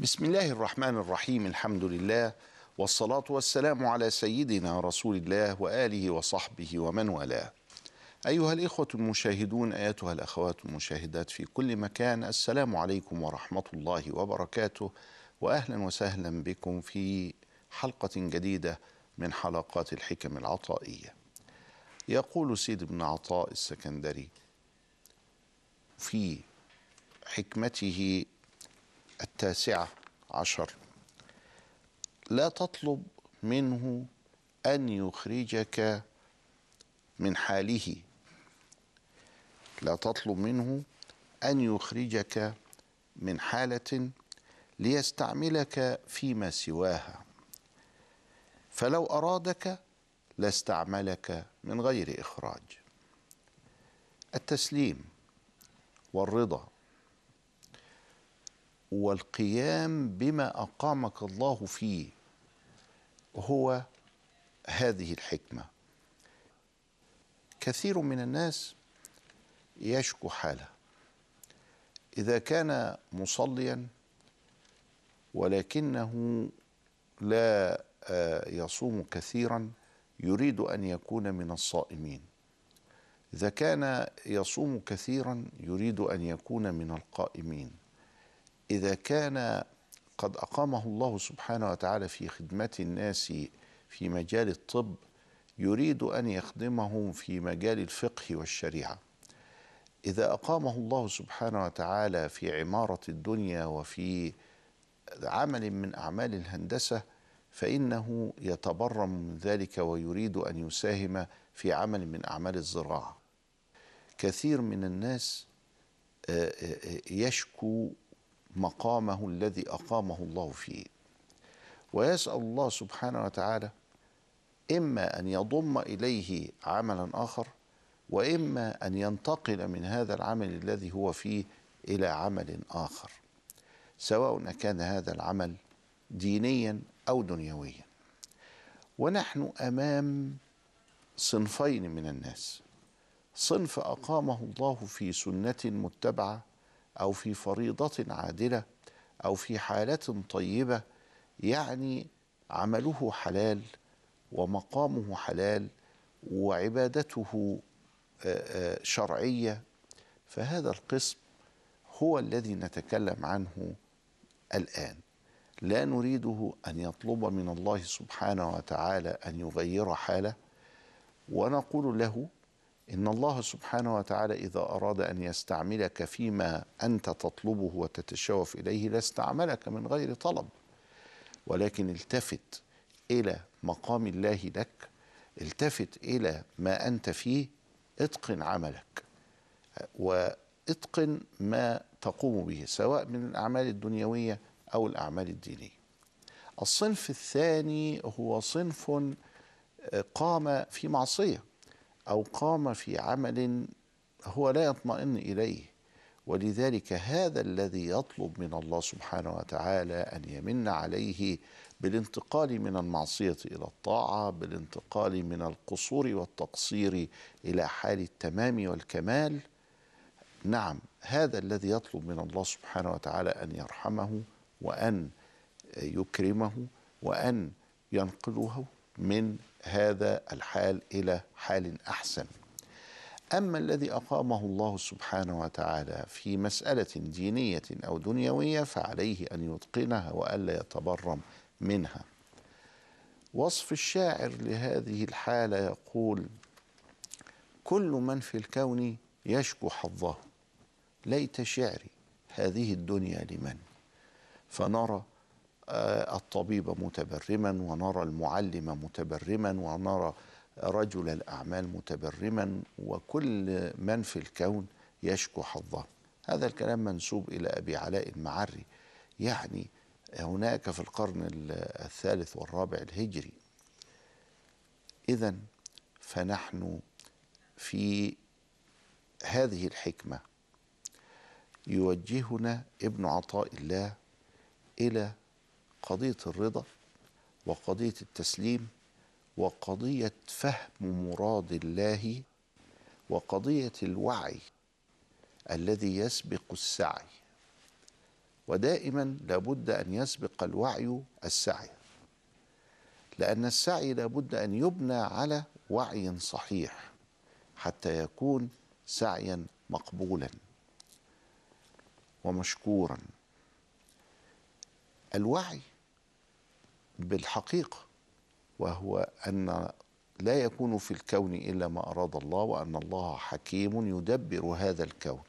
بسم الله الرحمن الرحيم الحمد لله والصلاة والسلام على سيدنا رسول الله وآله وصحبه ومن والاه. أيها الإخوة المشاهدون أيتها الأخوات المشاهدات في كل مكان السلام عليكم ورحمة الله وبركاته وأهلا وسهلا بكم في حلقة جديدة من حلقات الحكم العطائية. يقول سيد بن عطاء السكندري في حكمته التاسعة عشر. لا تطلب منه أن يخرجك من حاله. لا تطلب منه أن يخرجك من حالة ليستعملك فيما سواها. فلو أرادك لاستعملك من غير إخراج. التسليم والرضا. والقيام بما أقامك الله فيه. هو هذه الحكمة. كثير من الناس يشكو حاله. إذا كان مصليا ولكنه لا يصوم كثيرا يريد أن يكون من الصائمين. إذا كان يصوم كثيرا يريد أن يكون من القائمين. إذا كان قد أقامه الله سبحانه وتعالى في خدمة الناس في مجال الطب يريد أن يخدمهم في مجال الفقه والشريعة. إذا أقامه الله سبحانه وتعالى في عمارة الدنيا وفي عمل من أعمال الهندسة فإنه يتبرم من ذلك ويريد أن يساهم في عمل من أعمال الزراعة. كثير من الناس يشكو مقامه الذي أقامه الله فيه. ويسأل الله سبحانه وتعالى إما أن يضم إليه عملا آخر وإما أن ينتقل من هذا العمل الذي هو فيه إلى عمل آخر سواء كان هذا العمل دينيا أو دنيويا. ونحن أمام صنفين من الناس. صنف أقامه الله في سنة متبعة أو في فريضة عادلة أو في حالة طيبة يعني عمله حلال ومقامه حلال وعبادته شرعية. فهذا القسم هو الذي نتكلم عنه الآن. لا نريده أن يطلب من الله سبحانه وتعالى أن يغير حاله ونقول له إن الله سبحانه وتعالى إذا أراد أن يستعملك فيما أنت تطلبه وتتشوف إليه لاستعملك من غير طلب. ولكن التفت إلى مقام الله لك التفت إلى ما أنت فيه إتقن عملك. وإتقن ما تقوم به سواء من الأعمال الدنيوية أو الأعمال الدينية. الصنف الثاني هو صنف قام في معصية. أو قام في عمل هو لا يطمئن إليه. ولذلك هذا الذي يطلب من الله سبحانه وتعالى أن يمن عليه بالانتقال من المعصية إلى الطاعة بالانتقال من القصور والتقصير إلى حال التمام والكمال. نعم هذا الذي يطلب من الله سبحانه وتعالى أن يرحمه وأن يكرمه وأن ينقذه من هذا الحال إلى حال أحسن. أما الذي أقامه الله سبحانه وتعالى في مسألة دينية أو دنيوية فعليه أن يتقنها والا يتبرم منها. وصف الشاعر لهذه الحالة يقول كل من في الكون يشكو حظه ليت شعري هذه الدنيا لمن؟ فنرى الطبيب متبرما ونرى المعلم متبرما ونرى رجل الأعمال متبرما وكل من في الكون يشكو حظه. هذا الكلام منسوب إلى أبي علاء المعري. يعني هناك في القرن الثالث والرابع الهجري. اذا فنحن في هذه الحكمة يوجهنا ابن عطاء الله إلى قضية الرضا وقضية التسليم وقضية فهم مراد الله وقضية الوعي الذي يسبق السعي. ودائما لابد أن يسبق الوعي السعي لأن السعي لابد أن يبنى على وعي صحيح حتى يكون سعيا مقبولا ومشكورا. الوعي بالحقيقة وهو أن لا يكون في الكون إلا ما أراد الله وأن الله حكيم يدبر هذا الكون.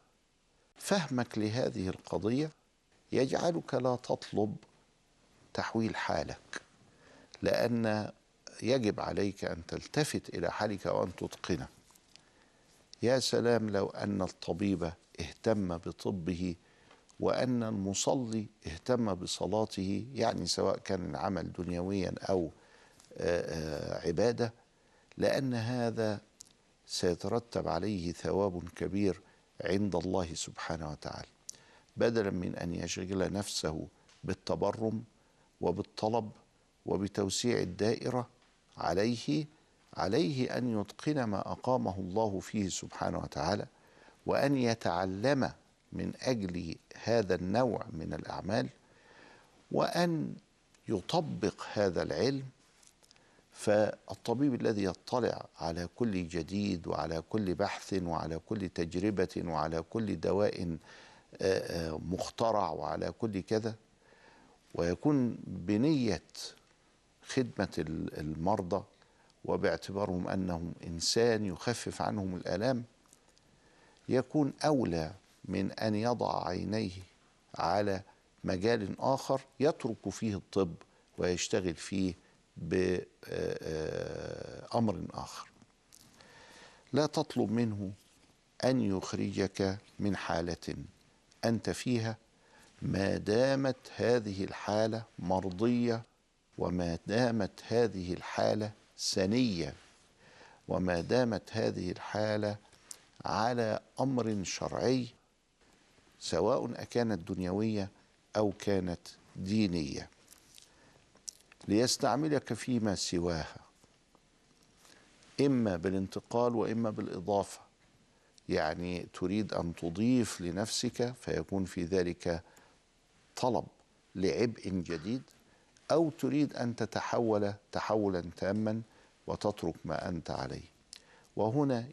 فهمك لهذه القضية يجعلك لا تطلب تحويل حالك لأن يجب عليك أن تلتفت إلى حالك وأن تتقنه. يا سلام لو أن الطبيب اهتم بطبه وأن المصلي اهتم بصلاته يعني سواء كان العمل دنيويا أو عبادة لأن هذا سيترتب عليه ثواب كبير عند الله سبحانه وتعالى. بدلا من أن يشغل نفسه بالتبرم وبالطلب وبتوسيع الدائرة عليه عليه أن يتقن ما أقامه الله فيه سبحانه وتعالى وأن يتعلم من أجل هذا النوع من الأعمال وأن يطبق هذا العلم فالطبيب الذي يطلع على كل جديد وعلى كل بحث وعلى كل تجربة وعلى كل دواء مخترع وعلى كل كذا ويكون بنية خدمة المرضى وباعتبارهم أنهم إنسان يخفف عنهم الآلام يكون أولى من أن يضع عينيه على مجال آخر يترك فيه الطب ويشتغل فيه بامر آخر. لا تطلب منه أن يخرجك من حالة أنت فيها ما دامت هذه الحالة مرضية وما دامت هذه الحالة سنية وما دامت هذه الحالة على أمر شرعي سواء أكانت دنيوية أو كانت دينية. ليستعملك فيما سواها إما بالانتقال وإما بالإضافة. يعني تريد أن تضيف لنفسك فيكون في ذلك طلب لعبء جديد أو تريد أن تتحول تحولا تاما وتترك ما أنت عليه. وهنا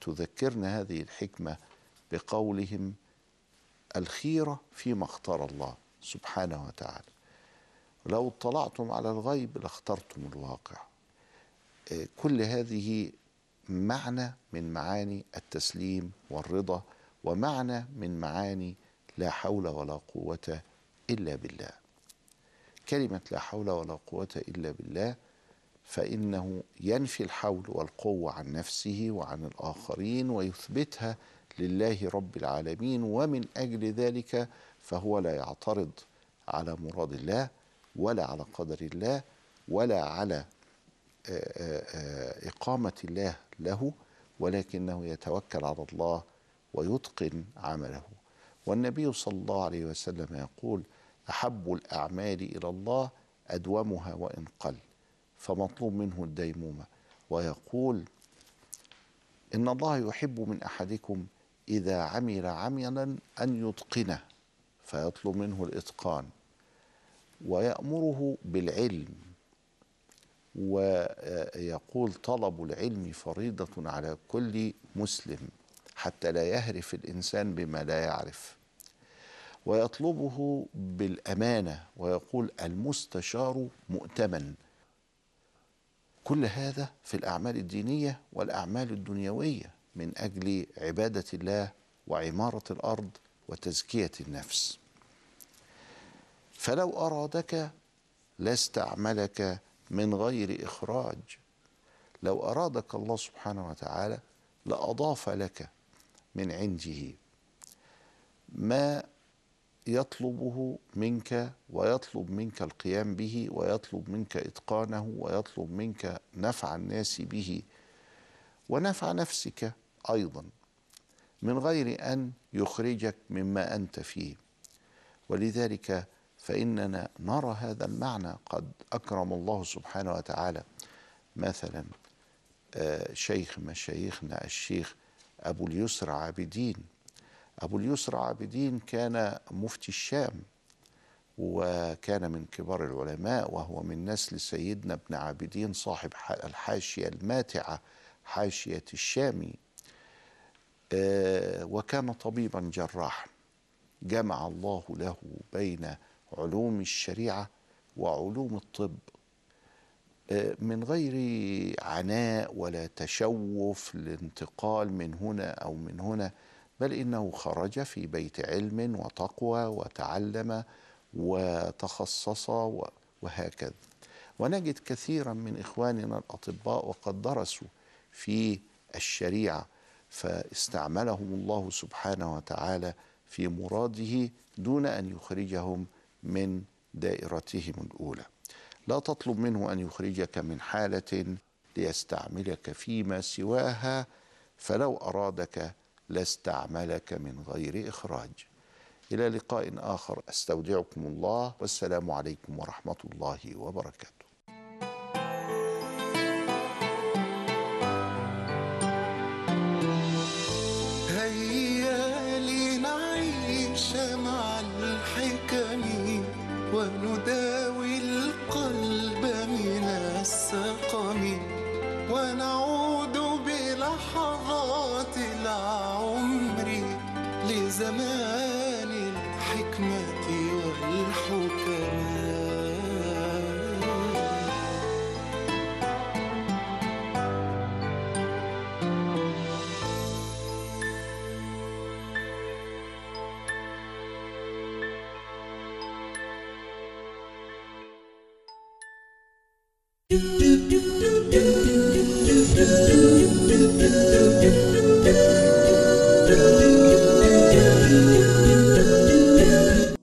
تذكرنا هذه الحكمة بقولهم الخيرة فيما اختار الله سبحانه وتعالى. لو اطلعتم على الغيب لاخترتم الواقع. كل هذه معنى من معاني التسليم والرضا ومعنى من معاني لا حول ولا قوة إلا بالله. كلمة لا حول ولا قوة إلا بالله فإنه ينفي الحول والقوة عن نفسه وعن الآخرين ويثبتها لله رب العالمين ومن أجل ذلك فهو لا يعترض على مراد الله ولا على قدر الله ولا على إقامة الله له ولكنه يتوكل على الله ويتقن عمله. والنبي صلى الله عليه وسلم يقول أحب الأعمال إلى الله أدومها وإن قل فمطلوب منه الديمومة. ويقول إن الله يحب من أحدكم إذا عمل عملا أن يتقنه فيطلب منه الإتقان. ويأمره بالعلم. ويقول طلب العلم فريضة على كل مسلم حتى لا يهرف الإنسان بما لا يعرف. ويطلبه بالأمانة ويقول المستشار مؤتمن. كل هذا في الأعمال الدينية والأعمال الدنيوية. من أجل عبادة الله وعمارة الأرض وتزكية النفس. فلو أرادك لاستعملك من غير إخراج لو أرادك الله سبحانه وتعالى لأضاف لك من عنده. ما يطلبه منك ويطلب منك القيام به ويطلب منك إتقانه ويطلب منك نفع الناس به ونفع نفسك أيضا من غير أن يخرجك مما أنت فيه. ولذلك فإننا نرى هذا المعنى قد أكرم الله سبحانه وتعالى. مثلا شيخ مشايخنا الشيخ أبو اليسر عابدين. أبو اليسر عابدين كان مفتي الشام وكان من كبار العلماء وهو من نسل سيدنا ابن عابدين صاحب الحاشية الماتعة حاشية الشامي. آه، وكان طبيبا جراحا. جمع الله له بين علوم الشريعة وعلوم الطب. آه، من غير عناء ولا تشوف الانتقال من هنا أو من هنا بل إنه خرج في بيت علم وتقوى وتعلم وتخصص وهكذا. ونجد كثيرا من إخواننا الأطباء وقد درسوا في الشريعة فاستعملهم الله سبحانه وتعالى في مراده دون أن يخرجهم من دائرتهم الأولى. لا تطلب منه أن يخرجك من حالة ليستعملك فيما سواها فلو أرادك لاستعملك من غير إخراج. إلى لقاء آخر أستودعكم الله والسلام عليكم ورحمة الله وبركاته. do do do.